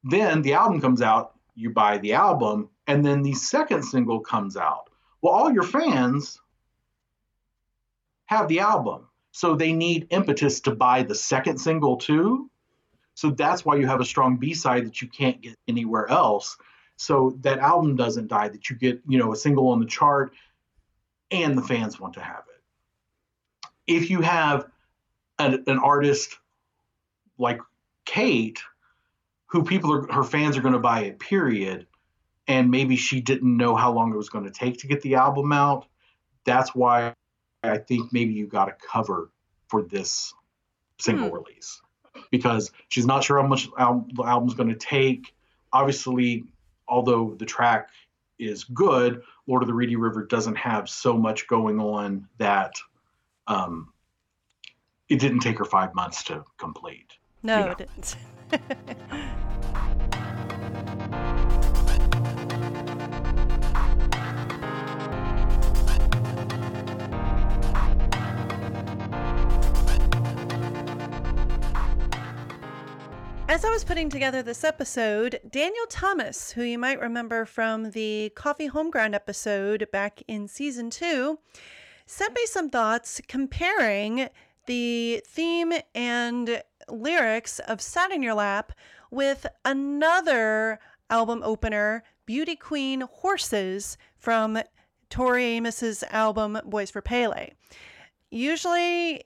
Then the album comes out, you buy the album, and then the second single comes out. Well, all your fans have the album, so they need impetus to buy the second single too. So that's why you have a strong B side that you can't get anywhere else. So that album doesn't die, that you get, you know, a single on the chart and the fans want to have it. If you have an, an artist like Kate, who people are her fans are going to buy it, period, and maybe she didn't know how long it was going to take to get the album out. That's why I think maybe you got a cover for this single Hmm. release because she's not sure how much al- the album's going to take. Obviously, although the track is good, Lord of the Reedy River doesn't have so much going on that um, it didn't take her five months to complete. No, know. it didn't. As I was putting together this episode, Daniel Thomas, who you might remember from the Coffee Homeground episode back in season two, sent me some thoughts comparing the theme and lyrics of Sat in Your Lap with another album opener, Beauty Queen Horses, from Tori Amos's album Boys for Pele. Usually,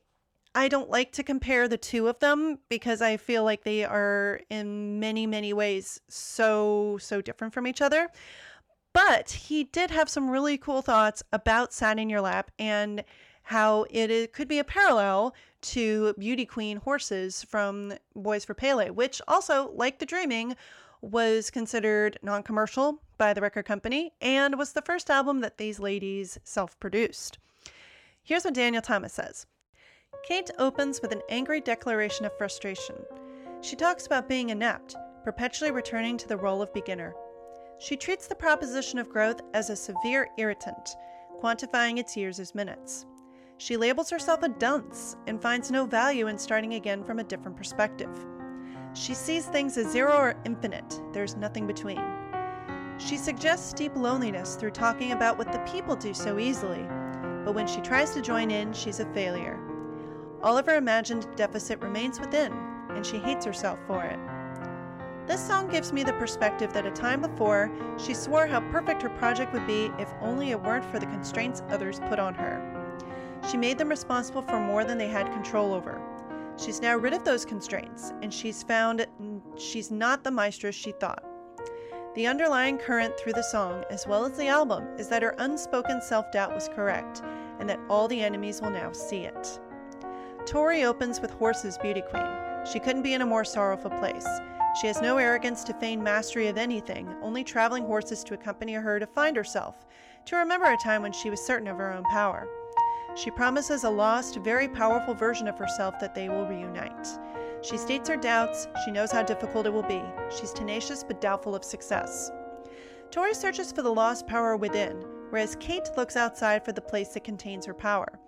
I don't like to compare the two of them because I feel like they are in many, many ways so, so different from each other. But he did have some really cool thoughts about Sat in Your Lap and how it could be a parallel to Beauty Queen Horses from Boys for Pele, which also, like The Dreaming, was considered non commercial by the record company and was the first album that these ladies self produced. Here's what Daniel Thomas says. Kate opens with an angry declaration of frustration. She talks about being inept, perpetually returning to the role of beginner. She treats the proposition of growth as a severe irritant, quantifying its years as minutes. She labels herself a dunce and finds no value in starting again from a different perspective. She sees things as zero or infinite, there's nothing between. She suggests deep loneliness through talking about what the people do so easily, but when she tries to join in, she's a failure. All of her imagined deficit remains within, and she hates herself for it. This song gives me the perspective that a time before, she swore how perfect her project would be if only it weren't for the constraints others put on her. She made them responsible for more than they had control over. She's now rid of those constraints, and she's found she's not the mistress she thought. The underlying current through the song, as well as the album, is that her unspoken self doubt was correct, and that all the enemies will now see it. Tori opens with Horse's Beauty Queen. She couldn't be in a more sorrowful place. She has no arrogance to feign mastery of anything, only traveling horses to accompany her to find herself, to remember a time when she was certain of her own power. She promises a lost, very powerful version of herself that they will reunite. She states her doubts, she knows how difficult it will be. She's tenacious but doubtful of success. Tori searches for the lost power within, whereas Kate looks outside for the place that contains her power.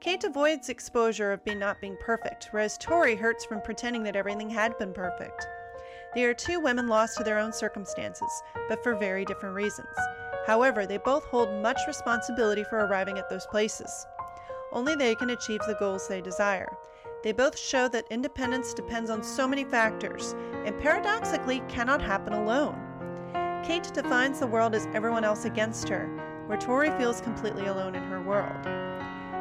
Kate avoids exposure of being not being perfect, whereas Tori hurts from pretending that everything had been perfect. They are two women lost to their own circumstances, but for very different reasons. However, they both hold much responsibility for arriving at those places. Only they can achieve the goals they desire. They both show that independence depends on so many factors, and paradoxically cannot happen alone. Kate defines the world as everyone else against her, where Tori feels completely alone in her world.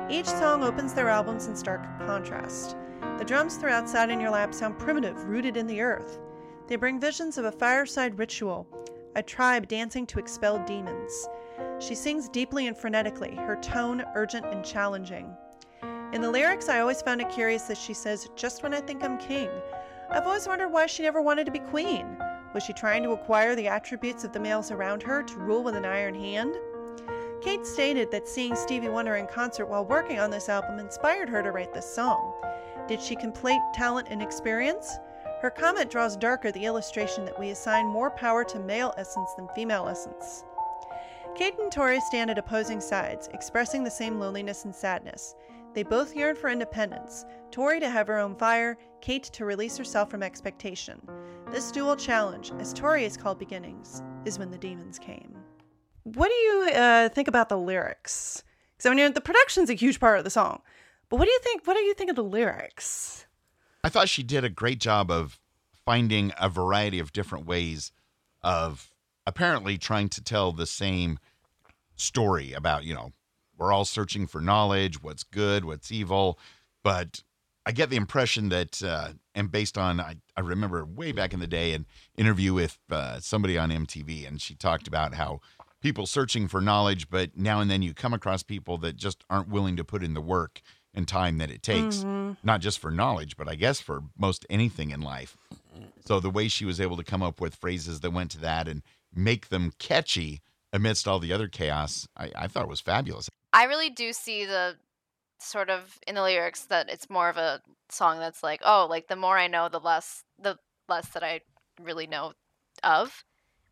Each song opens their albums in stark contrast. The drums throughout Sat in Your Lap sound primitive, rooted in the earth. They bring visions of a fireside ritual, a tribe dancing to expel demons. She sings deeply and frenetically, her tone urgent and challenging. In the lyrics, I always found it curious that she says, Just when I think I'm king. I've always wondered why she never wanted to be queen. Was she trying to acquire the attributes of the males around her to rule with an iron hand? Kate stated that seeing Stevie Wonder in concert while working on this album inspired her to write this song. Did she complete talent and experience? Her comment draws darker the illustration that we assign more power to male essence than female essence. Kate and Tori stand at opposing sides, expressing the same loneliness and sadness. They both yearn for independence Tori to have her own fire, Kate to release herself from expectation. This dual challenge, as Tori is called beginnings, is when the demons came. What do you uh, think about the lyrics? Because I mean, the production's a huge part of the song, but what do you think? What do you think of the lyrics? I thought she did a great job of finding a variety of different ways of apparently trying to tell the same story about, you know, we're all searching for knowledge, what's good, what's evil. But I get the impression that, uh, and based on, I, I remember way back in the day an interview with uh, somebody on MTV, and she talked about how people searching for knowledge, but now and then you come across people that just aren't willing to put in the work and time that it takes, Mm-hmm. not just for knowledge, but I guess for most anything in life. So the way she was able to come up with phrases that went to that and make them catchy amidst all the other chaos, I, I thought was fabulous. I really do see the sort of in the lyrics that it's more of a song that's like, oh, like the more I know, the less the less that I really know of.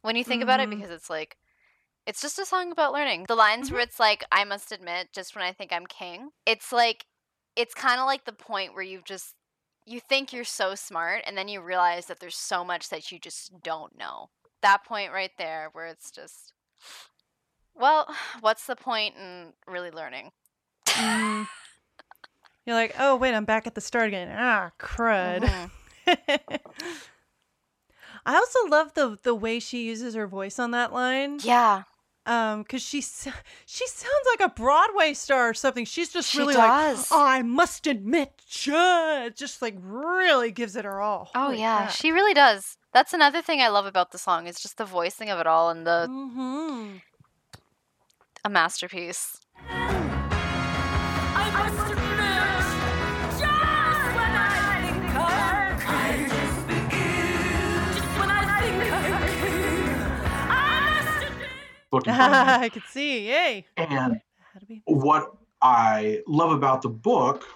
When you think about it, Mhm. because it's like it's just a song about learning. The lines where it's like, I must admit, just when I think I'm king, it's like it's kind of like the point where you've just you think you're so smart and then you realize that there's so much that you just don't know. That point right there where it's just well, what's the point in really learning? Mhm. You're like, oh wait, I'm back at the start again. Ah, crud. Mhm. I also love the the way she uses her voice on that line. Yeah, Um, because she she sounds like a Broadway star or something. She's just She really does. like, I must admit, Judd, just like really gives it her all. Oh yeah, she really does. That's another thing I love about the song is just the voicing of it all and the Mm-hmm. a masterpiece. Admit. Looking for me. I could see. Yay. and How to be. what I love about the book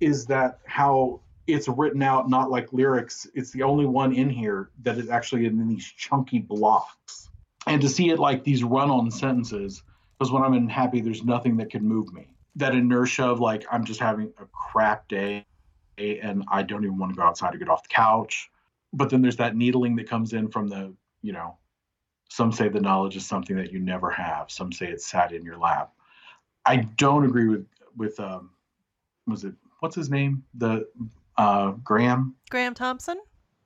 is that how it's written out not like lyrics. It's the only one in here that is actually in these chunky blocks. And to see it like these run-on sentences, because when I'm unhappy, there's nothing that can move me. That inertia of like I'm just having a crap day and I don't even want to go outside to get off the couch. But then there's that needling that comes in from the, you know, some say the knowledge is something that you never have. Some say it's sat in your lap. I don't agree with with um, was it what's his name? The uh, Graham Graeme Thomson.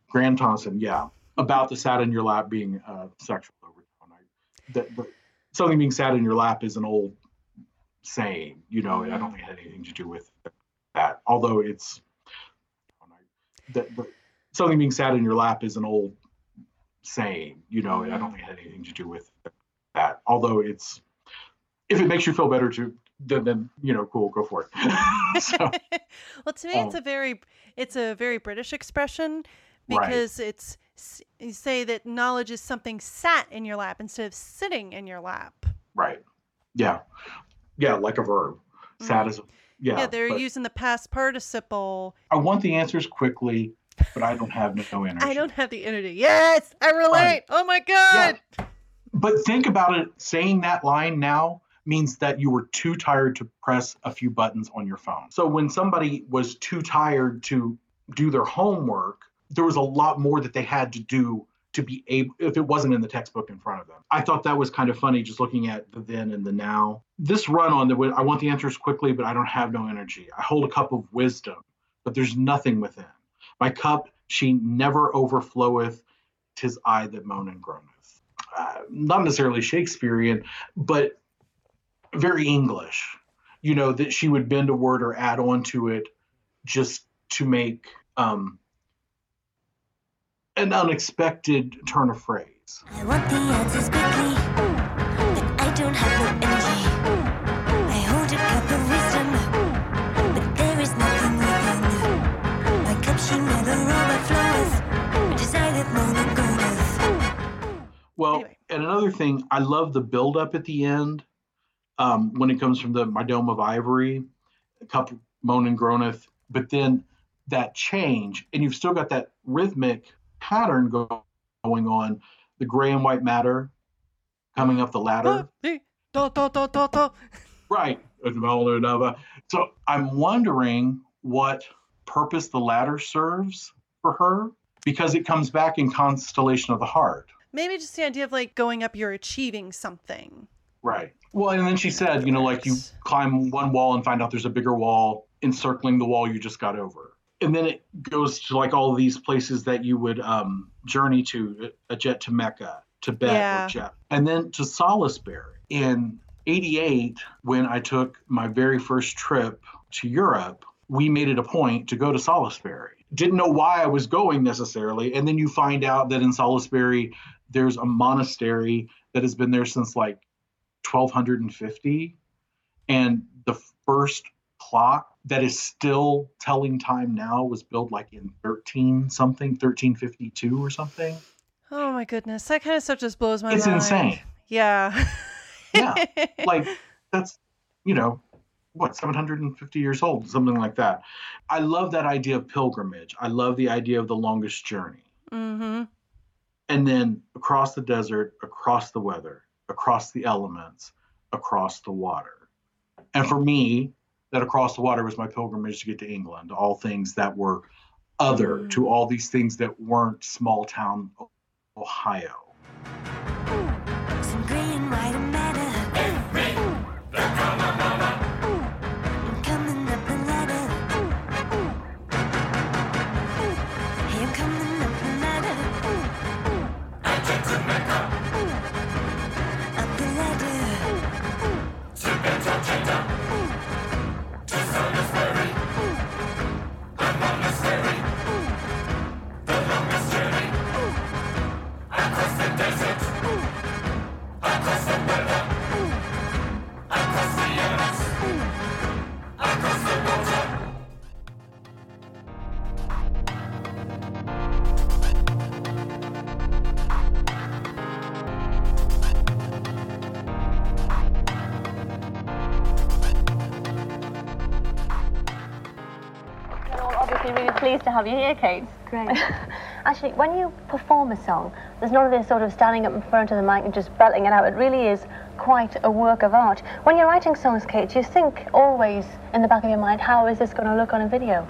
Graeme Thomson. Yeah, about the sat in your lap being uh, sexual overtone. I, that, but something being sat in your lap is an old saying. You know, I don't think it had anything to do with that. Although it's that, something being sat in your lap is an old saying. You know, I don't think it had anything to do with that. Although it's if it makes you feel better to then, then you know, cool, go for it. so, well, to me, it's um, a very it's a very British expression Right. because it's you say that knowledge is something sat in your lap instead of sitting in your lap. right. Yeah. Yeah, like a verb. Sad is. a yeah. Yeah, they're using the past participle. I want the answers quickly, but I don't have no energy. I don't have the energy. Yes, I relate. Oh my god. But think about it. Saying that line now means that you were too tired to press a few buttons on your phone. So when somebody was too tired to do their homework, there was a lot more that they had to do to be able if it wasn't in the textbook in front of them. I thought that was kind of funny just looking at the then and the now. This run on the I want the answers quickly, but I don't have no energy. I hold a cup of wisdom, but there's nothing within. My cup she never overfloweth, tis I that moan and groaneth. Uh, not necessarily Shakespearean, but very English. You know that she would bend a word or add on to it just to make um, an unexpected turn of phrase. I want the answers quickly, but I don't have energy. Well, Anyway. and another thing, I love the build up at the end um, when it comes from the My Dome of Ivory, a couple moan and groaneth, but then that change, and you've still got that rhythmic pattern go- going on, the gray and white matter, coming up the ladder. Right. So I'm wondering what purpose the ladder serves for her because it comes back in Constellation of the Heart. Maybe just the idea of like going up, you're achieving something. Right. Well, and then she said, you know, like you climb one wall and find out there's a bigger wall encircling the wall you just got over. And then it goes to like all these places that you would um, journey to a jet to Mecca, Tibet, Yeah. or Jet, and then to Salisbury. In 88, when I took my very first trip to Europe, we made it a point to go to Salisbury. Didn't know why I was going necessarily. And then you find out that in Salisbury, there's a monastery that has been there since like 1250 and the first clock that is still telling time now was built like in 13 something 1352 or something Oh my goodness. That kind of stuff just blows my mind. It's insane. Yeah. Yeah. like that's you know what 750 years old something like that i love that idea of pilgrimage i love the idea of the longest journey mm-hmm. And then across the desert across the weather across the elements across the water. And for me that across the water was my pilgrimage to get to england all things that were other mm. to all these things that weren't small town ohio have you here, Kate. Great. Actually, when you perform a song, there's none of this sort of standing up in front of the mic and just belting it out. It really is quite a work of art. When you're writing songs, Kate, do you think always in the back of your mind, how is this going to look on a video?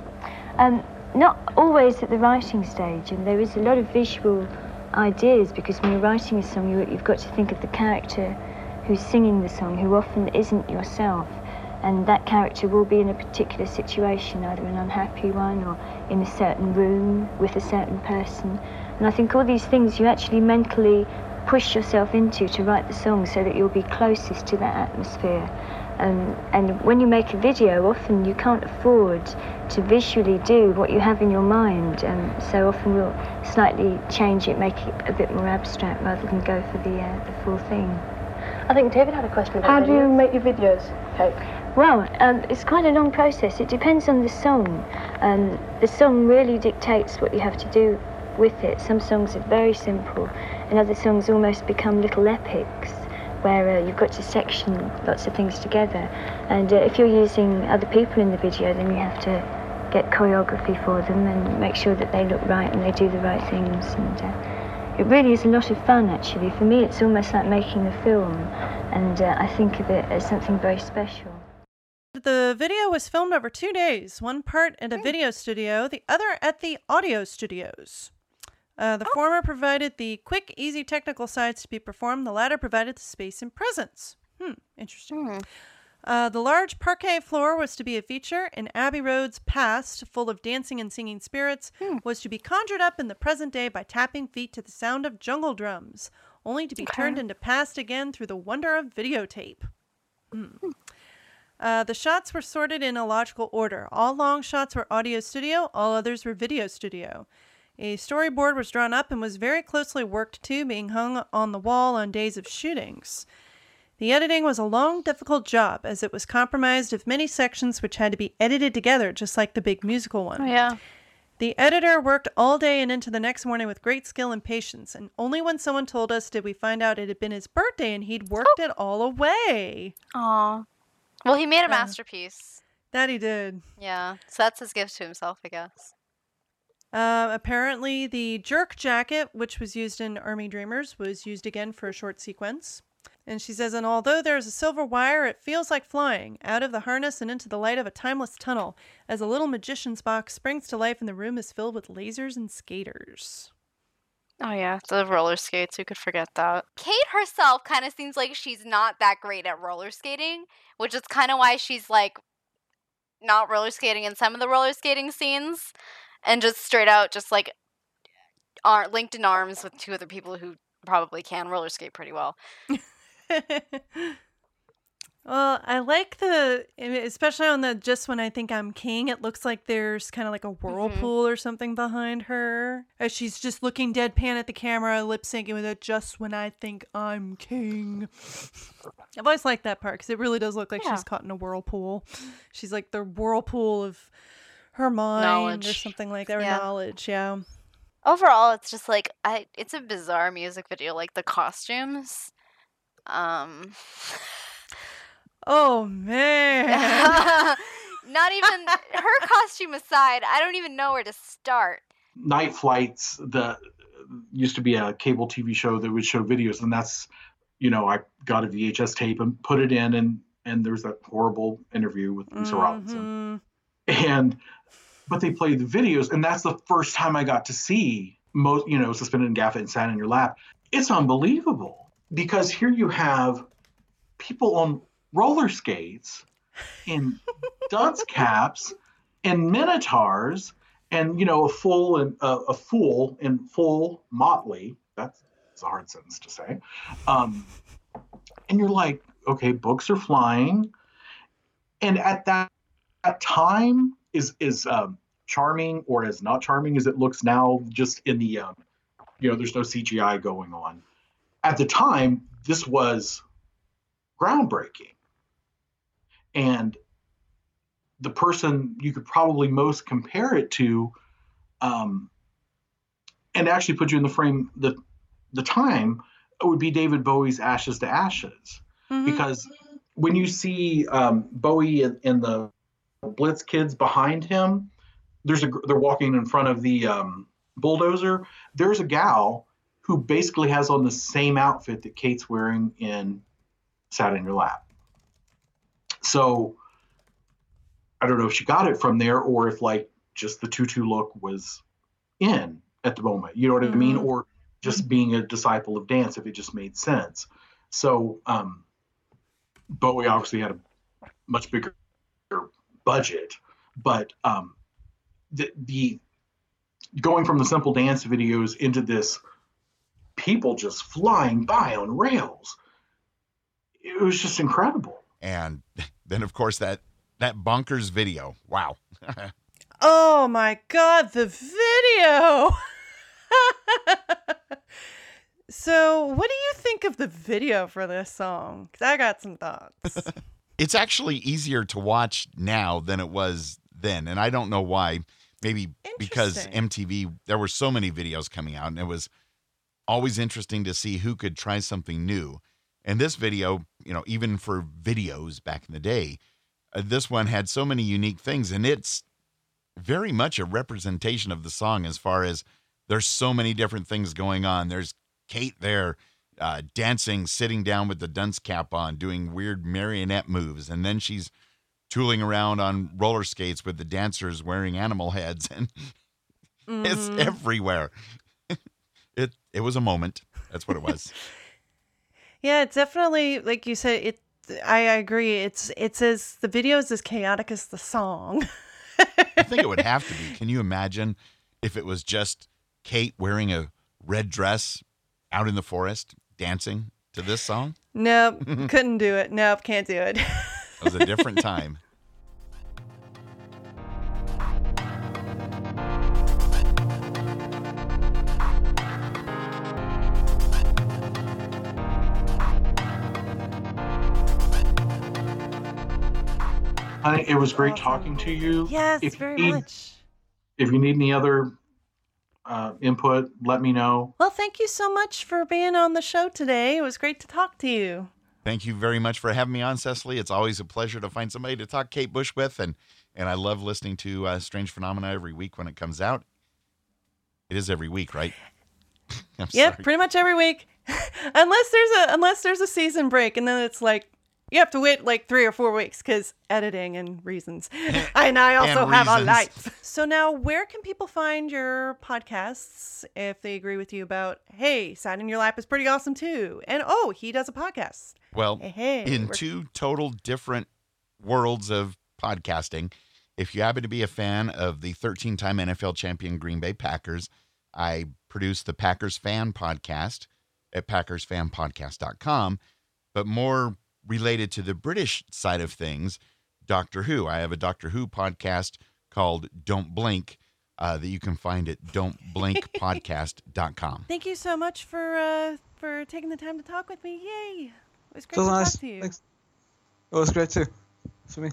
Um, not always at the writing stage, and there is a lot of visual ideas because when you're writing a song, you, you've got to think of the character who's singing the song, who often isn't yourself. And that character will be in a particular situation, either an unhappy one or in a certain room with a certain person. And I think all these things you actually mentally push yourself into to write the song so that you'll be closest to that atmosphere. Um, and when you make a video, often you can't afford to visually do what you have in your mind. Um, so often we'll slightly change it, make it a bit more abstract rather than go for the, uh, the full thing. I think David had a question about How do you make your videos, Kate? Well, um, it's quite a long process. It depends on the song. Um, the song really dictates what you have to do with it. Some songs are very simple, and other songs almost become little epics where uh, you've got to section lots of things together. And uh, if you're using other people in the video, then you have to get choreography for them and make sure that they look right and they do the right things. And uh, it really is a lot of fun, actually. For me, it's almost like making a film, and uh, I think of it as something very special. The video was filmed over two days, one part at a video studio, the other at the audio studios. Uh, the former provided the quick, easy technical sides to be performed, the latter provided the space and presence. Hmm, interesting. Uh, the large parquet floor was to be a feature, and Abbey Road's past, full of dancing and singing spirits, was to be conjured up in the present day by tapping feet to the sound of jungle drums, only to be turned into past again through the wonder of videotape. Hmm. Uh, the shots were sorted in a logical order. All long shots were audio studio, all others were video studio. A storyboard was drawn up and was very closely worked to, being hung on the wall on days of shootings. The editing was a long, difficult job, as it was comprised of many sections which had to be edited together, just like the big musical one. Oh, yeah. The editor worked all day and into the next morning with great skill and patience, and only when someone told us did we find out it had been his birthday and he'd worked it all away. Aw. Well, he made a masterpiece. That he did. Yeah. So that's his gift to himself, I guess. Uh, apparently, the jerk jacket, which was used in Army Dreamers, was used again for a short sequence. And she says, and although there is a silver wire, it feels like flying out of the harness and into the light of a timeless tunnel as a little magician's box springs to life and the room is filled with lasers and skaters. Oh yeah, the roller skates. Who could forget that? Kate herself kind of seems like she's not that great at roller skating, which is kind of why she's like not roller skating in some of the roller skating scenes, and just straight out just like aren't linked in arms with two other people who probably can roller skate pretty well. Well, I like the, especially on the just when I think I'm king, it looks like there's kind of like a whirlpool or something behind her. As she's just looking deadpan at the camera, lip syncing with it, just when I think I'm king. I've always liked that part because it really does look like Yeah. she's caught in a whirlpool. She's like the whirlpool of her mind or something like that, or Yeah. knowledge, yeah. Overall, it's just like I. It's a bizarre music video. Like the costumes. Um. Oh, man. Not even her costume aside, I don't even know where to start. Night Flights, the used to be a cable TV show that would show videos, and that's you know I got a VHS tape and put it in, and and there's that horrible interview with Lisa Robinson, Mhm. and but they played the videos, and that's the first time I got to see most you know suspended in Gaffa and sat in your lap. It's unbelievable because here you have people on roller skates in dunce caps and minotaurs and you know a fool and uh, a fool in full motley. That's, that's a hard sentence to say. Um, and you're like okay books are flying. And at that, that time is is um, charming or as not charming as it looks now just in the um, you know there's no cgi going on. At the time this was groundbreaking and the person you could probably most compare it to um, and actually put you in the frame the the time would be david bowie's ashes to ashes. Mhm. because when you see um, bowie and, and the blitz kids behind him there's a they're walking in front of the um, bulldozer. There's a gal who basically has on the same outfit that kate's wearing in sat in your lap so I don't know if she got it from there or if like just the tutu look was in at the moment. You know what I mean? Mhm. Or just being a disciple of dance if it just made sense. So um, Bowie obviously had a much bigger budget, but um, the, the going from the simple dance videos into this people just flying by on rails, it was just incredible. And then, of course, that that bonkers video. Wow. Oh my god, the video! so, what do you think of the video for this song? 'Cause I got some thoughts. it's actually easier to watch now than it was then, and I don't know why. Maybe because MTV, there were so many videos coming out, and it was always interesting to see who could try something new. And this video, you know, even for videos back in the day, uh, this one had so many unique things, and it's very much a representation of the song as far as there's so many different things going on. There's Kate there uh, dancing, sitting down with the dunce cap on, doing weird marionette moves, and then she's tooling around on roller skates with the dancers wearing animal heads, and it's Mhm. everywhere. it it was a moment. That's what it was. Yeah, it's definitely like you said. It. I, agree. It's it's as the video is as chaotic as the song. I think it would have to be. Can you imagine if it was just Kate wearing a red dress out in the forest dancing to this song? Nope, couldn't do it. Nope, can't do it. It was a different time. Honey, it was great talking to you. yes, If you very need- much. If you need any other uh, input, let me know. Well, thank you so much for being on the show today. It was great to talk to you. Thank you very much for having me on, Cecily. It's always a pleasure to find somebody to talk Kate Bush with, and and I love listening to uh, Strange Phenomena every week when it comes out. It is every week, right? I'm Yep, sorry. pretty much every week. unless there's a unless there's a season break, and then it's like you have to wait like three or four weeks because editing and reasons. and I also And have a life. So now, where can people find your podcasts if they agree with you about hey, sat in your lap is pretty awesome too, and oh, he does a podcast. Well, Hey, hey, in we're- two total different worlds of podcasting, if you happen to be a fan of the 13 time NFL champion Green Bay Packers, I produce the Packers Fan Podcast at packersfanpodcast.com. But more related to the British side of things, Doctor Who. I have a Doctor Who podcast called Don't Blink uh, that you can find at don'tblinkpodcast.com. Thank you so much for uh, for taking the time to talk with me. Yay! It was great So to nice. talk to you. Thanks. It was great too, for me.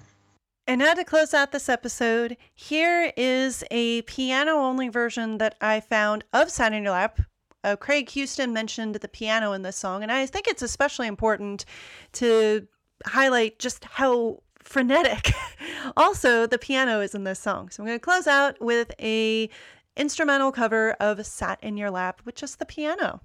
And now to close out this episode, here is a piano only version that I found of Sat in Your Lap. Uh, Craig Houston mentioned the piano in this song, and I think it's especially important to highlight just how frenetic also the piano is in this song. So I'm going to close out with a instrumental cover of Sat in Your Lap with just the piano.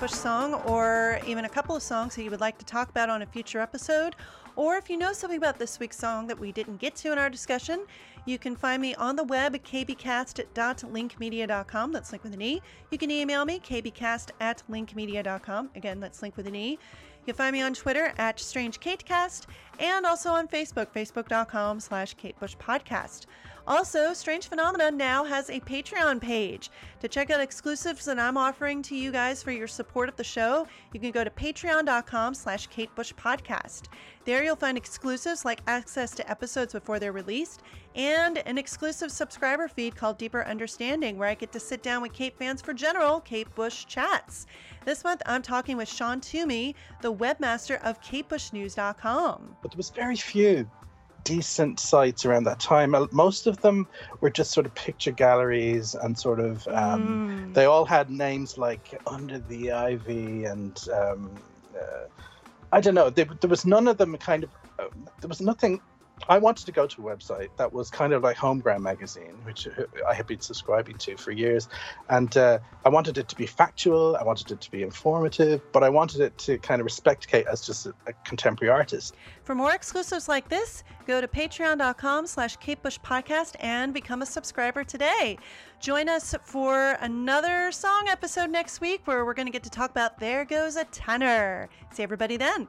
Bush song or even a couple of songs that you would like to talk about on a future episode, or if you know something about this week's song that we didn't get to in our discussion, you can find me on the web at kbcast.linkmedia.com. That's link with an E. You can email me, kbcast at linkmedia.com. Again, that's link with an E. You can find me on Twitter at StrangeKateCast and also on Facebook, facebook.com slash Kate Bush Podcast. Also, Strange Phenomena now has a Patreon page. To check out exclusives that I'm offering to you guys for your support of the show, you can go to patreon.com slash Kate Bush Podcast. There you'll find exclusives like access to episodes before they're released and an exclusive subscriber feed called Deeper Understanding, where I get to sit down with Kate fans for general Kate Bush chats. This month, I'm talking with Sean Toomey, the webmaster of KateBushNews.com. but there was very few decent sites around that time. Uh, Most of them were just sort of picture galleries and sort of um, Mm. they all had names like Under the Ivy and um, uh, I don't know. There, there was none of them kind of. Uh, there was nothing. I wanted to go to a website that was kind of like Homeground Magazine, which I had been subscribing to for years, and uh, I wanted it to be factual. I wanted it to be informative, but I wanted it to kind of respect Kate as just a, a contemporary artist. For more exclusives like this, go to patreon.com slash katebushpodcast and become a subscriber today. Join us for another song episode next week where we're going to get to talk about There Goes a Tenor. See everybody then.